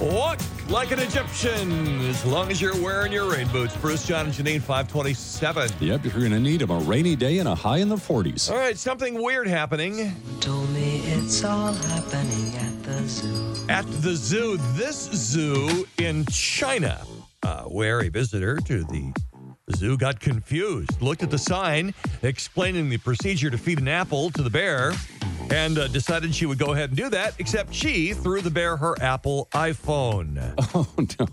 Walk like an Egyptian as long as you're wearing your rain boots. Bruce, John, and Janine, 527. Yep, you're going to need them. A rainy day and a high in the 40s. All right, something weird happening told me it's all happening at the zoo. at the zoo. This zoo in China, uh, where a visitor to the zoo got confused, looked at the sign explaining the procedure to feed an apple to the bear, and uh, decided she would go ahead and do that, except she threw the bear her Apple iPhone. Oh,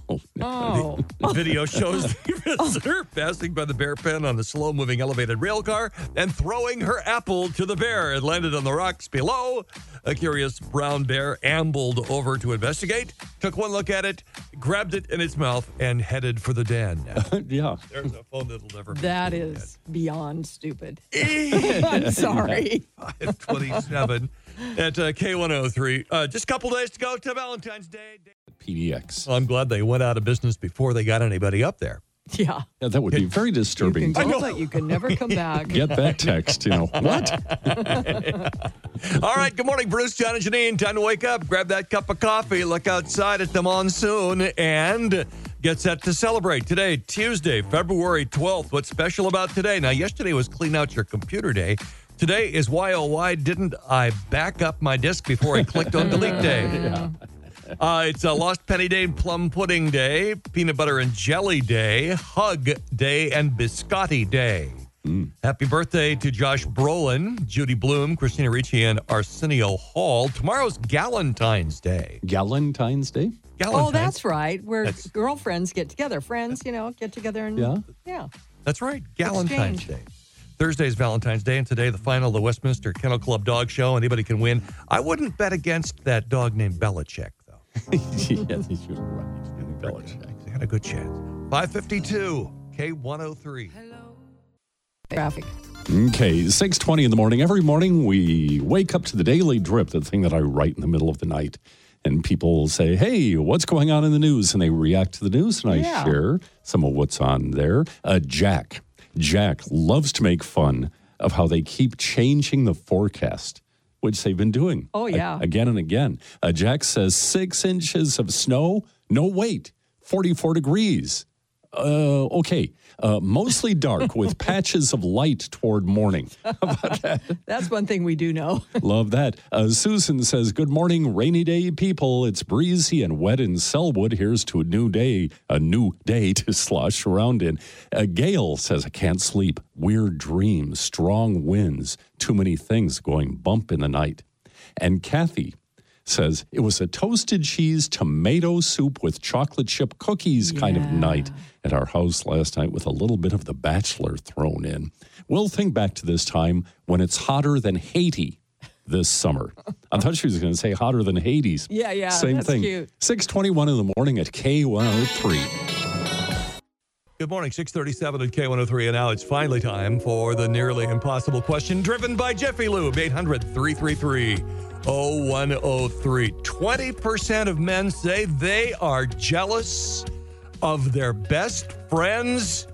no. Oh. The video shows the visitor passing by the bear pen on a slow moving elevated rail car and throwing her apple to the bear. It landed on the rocks below. A curious brown bear ambled over to investigate, took one look at it, grabbed it in its mouth, and headed for the den. yeah. There's a phone that'll never be That seen is beyond stupid. I'm sorry. 527 at uh, K103. Uh, just a couple days to go to Valentine's Day. PDX. I'm glad they went out of business before they got anybody up there. Yeah. Yeah, that would be very You disturbing. can go, but you can never come back. Get that text, you know. What? All right, good morning, Bruce, John, and Janine. Time to wake up, grab that cup of coffee, look outside at the monsoon, and get set to celebrate. Today, Tuesday, February 12th. What's special about today? Now, yesterday was Clean Out Your Computer Day. Today is why, oh, why didn't I back up my disk before I clicked on delete day? Uh, it's a Lost Penny Day, Plum Pudding Day, Peanut Butter and Jelly Day, Hug Day, and Biscotti Day. Mm. Happy birthday to Josh Brolin, Judy Blume, Christina Ricci, and Arsenio Hall. Tomorrow's Galentine's Day. Galentine's Day? Galentine's. Oh, that's right. Where That's- girlfriends get together, friends, you know, get together and Yeah. yeah. That's right. Galentine's Exchange. Day. Thursday is Valentine's Day, and today the final of the Westminster Kennel Club Dog Show. Anybody can win. I wouldn't bet against that dog named Belichick, though. yes, you're right. Belichick. They had a good chance. 552 K103. Traffic. Okay, 6:20 in the morning. Every morning we wake up to the daily drip, the thing that I write in the middle of the night. And people say, "Hey, what's going on in the news?" And they react to the news, and I Yeah. share some of what's on there. Uh, Jack, Jack loves to make fun of how they keep changing the forecast, which they've been doing. Oh, a- yeah. again and again. Uh, Jack says six inches of snow. No, wait, 44 degrees. Uh, okay. Uh, mostly dark with patches of light toward morning. That's one thing we do know. Love that. Uh, Susan says, Good morning, rainy day people. It's breezy and wet in Sellwood. Here's to a new day, a new day to slosh around in. Uh, Gail says, I can't sleep. Weird dreams, strong winds, too many things going bump in the night. And Kathy says, It was a toasted cheese tomato soup with chocolate chip cookies kind of night at our house last night with a little bit of the bachelor thrown in. We'll think back to this time when it's hotter than Haiti this summer. I thought she was going to say hotter than Hades. Yeah, yeah, Same that's thing. cute. 621 in the morning at K103. Good morning, 637 at K103. And now it's finally time for the nearly impossible question driven by Jiffy Lube, 800 333 0103. 20% of men say they are jealous of their best friends.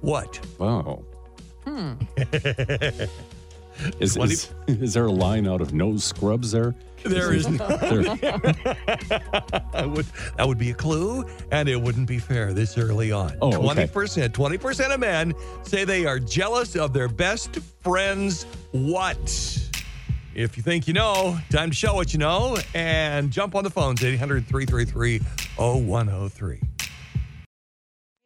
What? Wow. Hmm. is, is, is there a line out of no scrubs there? There is There- would, that would be a clue, and it wouldn't be fair this early on. Oh, 20%, 20% of men say they are jealous of their best friend's what? If you think you know, time to show what you know and jump on the phones 800 333 0103.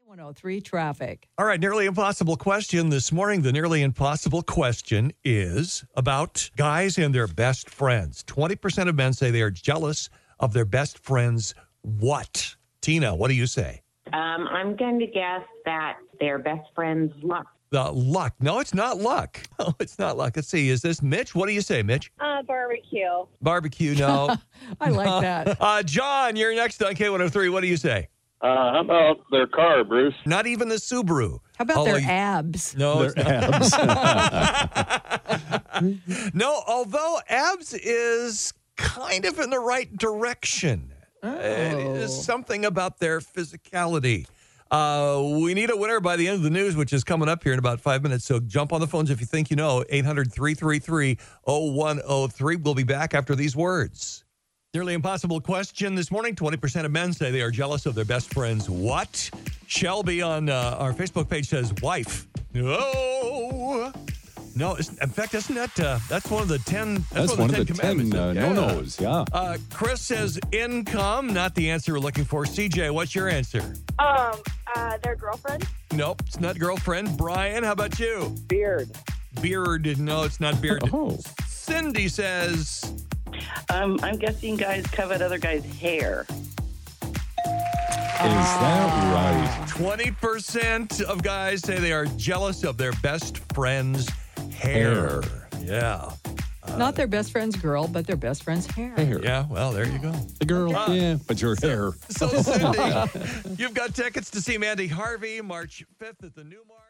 103 traffic. All right, nearly impossible question this morning. The nearly impossible question is about guys and their best friends. 20% of men say they are jealous of their best friends. What? Tina, what do you say? Um, I'm going to guess that their best friend's luck. The luck. No, it's not luck. No, it's not luck. Let's see. Is this Mitch? What do you say, Mitch? Uh, barbecue. Barbecue. No. I like that. uh, John, you're next on K103. What do you say? Uh, how about their car, Bruce? Not even the Subaru. How about Although their you- abs? No, Their abs. no, although abs is kind of in the right direction. It is Oh. something about their physicality. Uh, we need a winner by the end of the news, which is coming up here in about five minutes. So jump on the phones if you think you know. 800 333 0103. We'll be back after these words. Nearly impossible question this morning. 20% of men say they are jealous of their best friend's what? Shelby on uh, our Facebook page says wife. No. No, it's- in fact, isn't that uh, that's one of the ten? That's one of the 10 commandments. uh, Yeah. no nos. Yeah. Uh, Chris says income, not the answer we're looking for. CJ, what's your answer? Um, uh, their girlfriend. Nope, it's not girlfriend. Brian, how about you? Beard. Beard. No, it's not beard. Oh. Cindy says Um, I'm guessing guys covet other guys' hair. Is that right? 20% of guys say they are jealous of their best friend's hair. Hair. Yeah. Not their best friend's girl, but their best friend's hair. Hair. Yeah, well, there you go. The girl. Yeah, but your hair. So, Cindy, you've got tickets to see Mandy Harvey March 5th at the Newmark.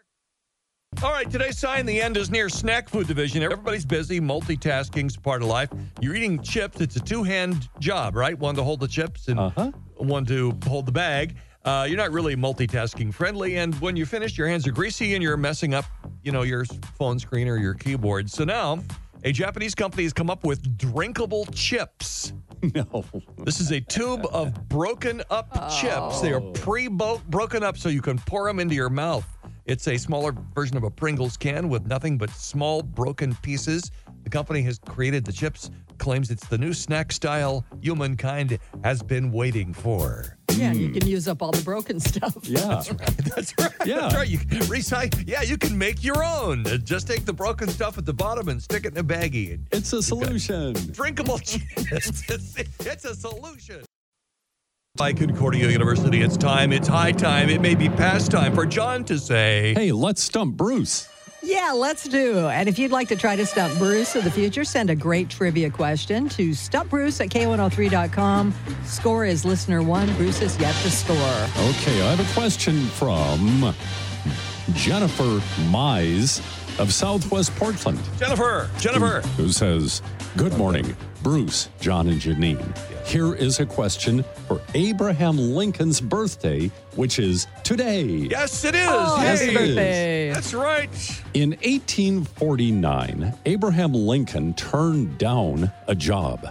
All right, today's sign the end is near snack food division. Everybody's busy. Multitasking's part of life. You're eating chips. It's a two-hand job, right? One to hold the chips and Uh-huh. one to hold the bag. Uh, you're not really multitasking friendly, and when you finish, your hands are greasy and you're messing up, you know, your phone screen or your keyboard. So now, a Japanese company has come up with drinkable chips. No. This is a tube of broken up chips. They are oh. pre broken up so you can pour them into your mouth. It's a smaller version of a Pringles can with nothing but small broken pieces. The company has created the chips, claims it's the new snack style humankind has been waiting for. Yeah, you can use up all the broken stuff. Yeah. That's right. That's right. Yeah. That's right. You can recycle. Yeah, you can make your own. Uh, Just take the broken stuff at the bottom and stick it in a baggie. And It's a solution. drinkable. It's, it's a solution. By Concordia University, it's time. It's high time. It may be past time for John to say. Hey, let's stump Bruce. Yeah, let's do. And if you'd like to try to stump Bruce of the future, send a great trivia question to stumpbruce at k103.com. Score is listener one. Bruce is yet to score. Okay, I have a question from Jennifer Mize of Southwest Portland, Jennifer, Jennifer. who says, Good morning, Bruce, John, and Janine. Here is a question for Abraham Lincoln's birthday, which is today. Yes, it is. Oh, Yes, happy it is. birthday. That's right. In 1849, Abraham Lincoln turned down a job.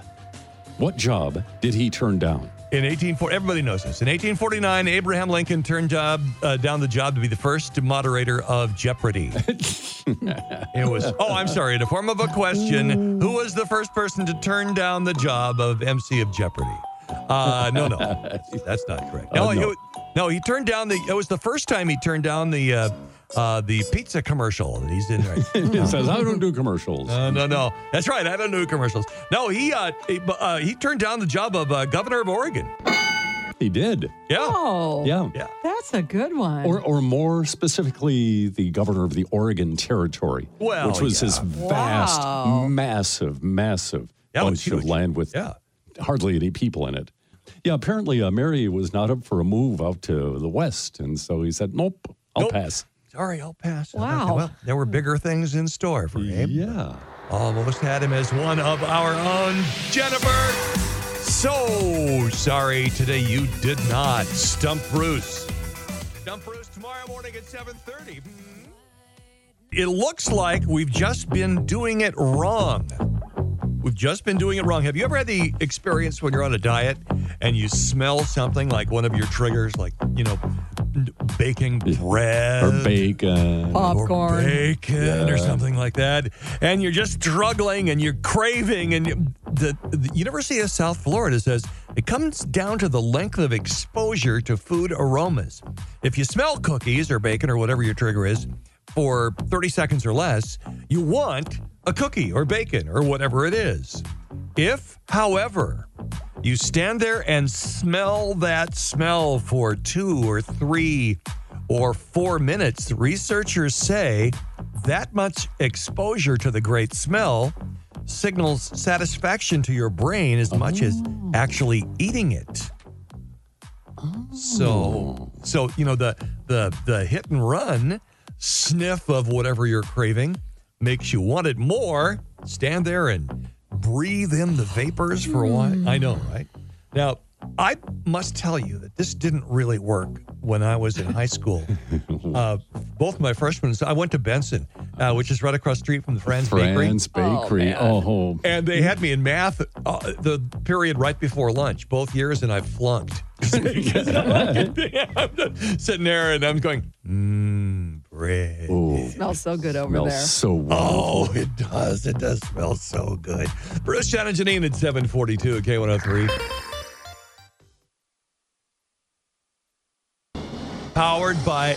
What job did he turn down? In 1840, everybody knows this. In 1849, Abraham Lincoln turned job, uh, down the job to be the first moderator of Jeopardy. it was, oh, I'm sorry, in the form of a question, who was the first person to turn down the job of MC of Jeopardy? Uh, no, no, that's not correct. No, Uh, no. It, no, he turned down the, it was the first time he turned down the, uh, the pizza commercial that he's in right He says, I don't do commercials. uh, no, no, that's right. I don't do commercials. No, he uh, he, uh, he turned down the job of uh, governor of Oregon. he did. Yeah, Oh, Yeah. yeah. that's a good one. Or, or more specifically, the governor of the Oregon Territory, Well, which was this yeah. vast, Wow. massive, massive Yeah, it was bunch of huge. land with Yeah. hardly any people in it. Yeah, apparently uh, Mary was not up for a move out to the west, and so he said, "Nope, I'll Nope. pass." Sorry, I'll pass. Wow. Well, there were bigger things in store for him. Yeah, Almost had him as one of our own. Jennifer, so sorry today you did not stump Bruce. Stump Bruce tomorrow morning at 7.30. Hmm. It looks like we've just been doing it wrong. We've just been doing it wrong. Have you ever had the experience when you're on a diet and you smell something like one of your triggers, like, you know, baking bread? or bacon. Popcorn. or bacon or something like that, and you're just struggling and you're craving. And the, the University of South Florida says it comes down to the length of exposure to food aromas. If you smell cookies or bacon or whatever your trigger is for 30 seconds or less, you want a cookie or bacon or whatever it is. If, however, you stand there and smell that smell for two or three or four minutes. Researchers say that much exposure to the great smell signals satisfaction to your brain as much as oh. actually eating it. So, oh. so you know the the the hit and run sniff of whatever you're craving makes you want it more. Stand there and breathe in the vapors for a while. I know, right? Now, I must tell you that this didn't really work when I was in high school. Uh, both my freshmen, I went to Benson, uh, which is right across the street from the Franz Bakery. Franz Bakery. Oh, And they had me in math uh, the period right before lunch, both years, and I flunked. I'm sitting there and I'm going, bread. oh, Smells so good over smells there. so wonderful. Oh, it does. It does smell so good. Bruce, John, and Janine at 742 at K103. Powered by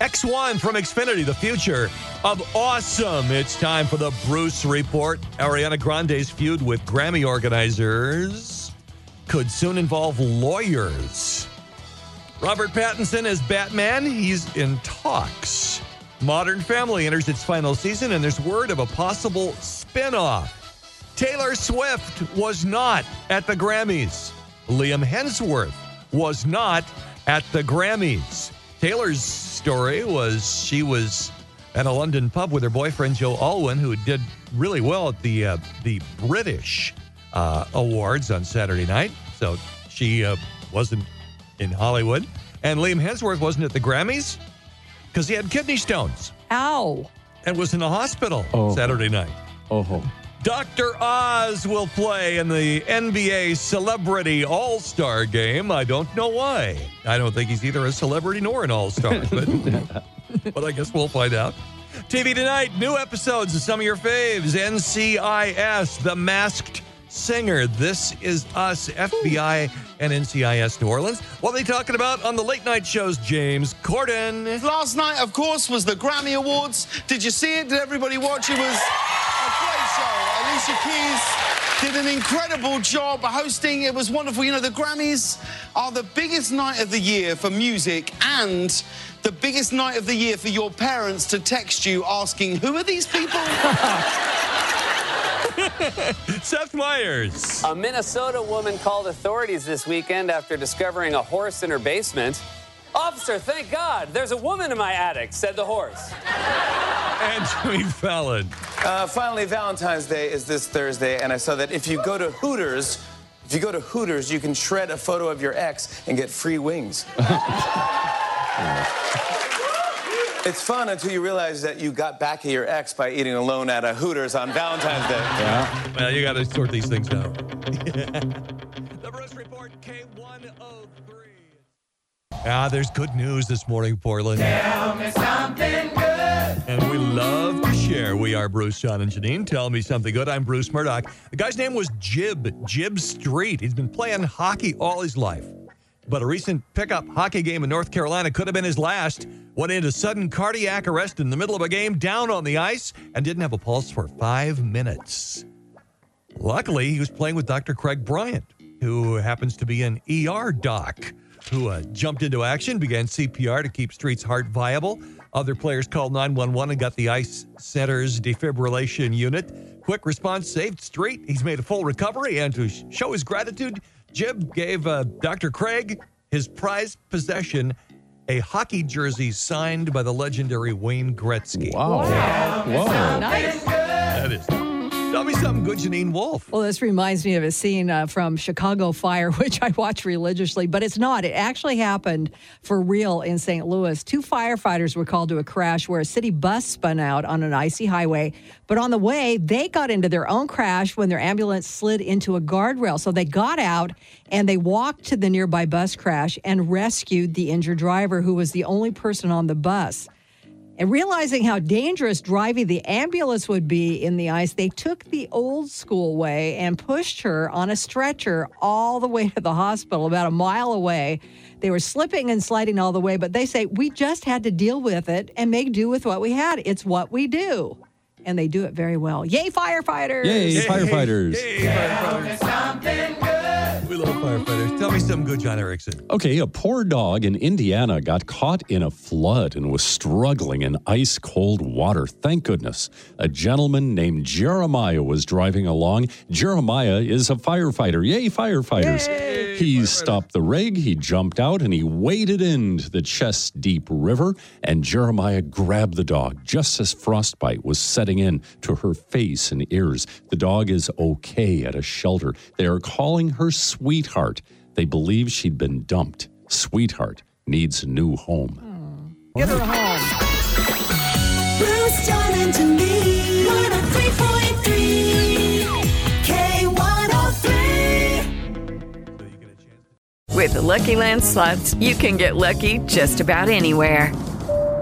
X1 from Xfinity, the future of awesome. It's time for the Bruce Report. Ariana Grande's feud with Grammy organizers could soon involve lawyers. Robert Pattinson as Batman, he's in talks. Modern Family enters its final season, and there's word of a possible spin-off. Taylor Swift was not at the Grammys. Liam Hemsworth was not at the Grammys. Taylor's story was she was at a London pub with her boyfriend Joe Alwyn, who did really well at the uh, the British uh, awards on Saturday night. So she uh, wasn't in Hollywood, and Liam Hemsworth wasn't at the Grammys because he had kidney stones Ow. and was in the hospital Oh. Saturday night. Oh, Dr. Oz will play in the NBA Celebrity All Star game. I don't know why. I don't think he's either a celebrity nor an All Star, but, but I guess we'll find out. TV tonight, new episodes of some of your faves NCIS, The Masked Singer. This is Us, FBI, and NCIS New Orleans. What are they talking about on the late night shows, James Corden? Last night, of course, was the Grammy Awards. Did you see it? Did everybody watch? It was a great show. Alicia Keys did an incredible job hosting. It was wonderful. You know, the Grammys are the biggest night of the year for music and the biggest night of the year for your parents to text you asking, Who are these people? Seth Meyers. A Minnesota woman called authorities this weekend after discovering a horse in her basement. Officer, thank God, there's a woman in my attic, said the horse. And Jimmy Fallon. Uh, finally, Valentine's Day is this Thursday, and I saw that if you go to Hooters, if you go to Hooters, you can shred a photo of your ex and get free wings. it's fun until you realize that you got back at your ex by eating alone at a Hooters on Valentine's Day. Yeah. Well, you got to sort these things out. the Bruce Report K103. Ah, there's good news this morning, Portland. Tell me something good. And we love to share. We are Bruce, John, and Janine. Tell me something good. I'm Bruce Murdock. The guy's name was Jib, Jib Street. He's been playing hockey all his life. But a recent pickup hockey game in North Carolina could have been his last. Went into sudden cardiac arrest in the middle of a game down on the ice and didn't have a pulse for five minutes. Luckily, he was playing with Dr. Craig Bryant, who happens to be an ER doc, who uh, jumped into action, began CPR to keep Street's heart viable. Other players called 911 and got the Ice Center's defibrillation unit. Quick response saved Street. He's made a full recovery, and to show his gratitude, Jib gave uh, Dr. Craig his prized possession, a hockey jersey signed by the legendary Wayne Gretzky. wow. Whoa. Nice. That is. Tell me something good, Janine Wolf. Well, this reminds me of a scene uh, from Chicago Fire, which I watch religiously, but it's not. It actually happened for real in St. Louis. Two firefighters were called to a crash where a city bus spun out on an icy highway. But on the way, they got into their own crash when their ambulance slid into a guardrail. So they got out and they walked to the nearby bus crash and rescued the injured driver, who was the only person on the bus. And realizing how dangerous driving the ambulance would be in the ice, they took the old school way and pushed her on a stretcher all the way to the hospital, about a mile away. They were slipping and sliding all the way, but they say, we just had to deal with it and make do with what we had. It's what we do. And they do it very well. Yay, firefighters! Yay, firefighters. Yay, firefighters. We love firefighters. Tell me something good, John Erickson. Okay, a poor dog in Indiana got caught in a flood and was struggling in ice cold water. Thank goodness. A gentleman named Jeremiah was driving along. Jeremiah is a firefighter. Yay, firefighters. he stopped the rig, he jumped out, and he waded into the chest deep river. And Jeremiah grabbed the dog just as frostbite was setting in to her face and ears. The dog is okay at a shelter. They are calling her Sweetheart. They believe she'd been dumped. Sweetheart needs a new home. Get her a home. Bruce, John, and Janine. 103.3. K103. With the Lucky Land slots, you can get lucky just about anywhere.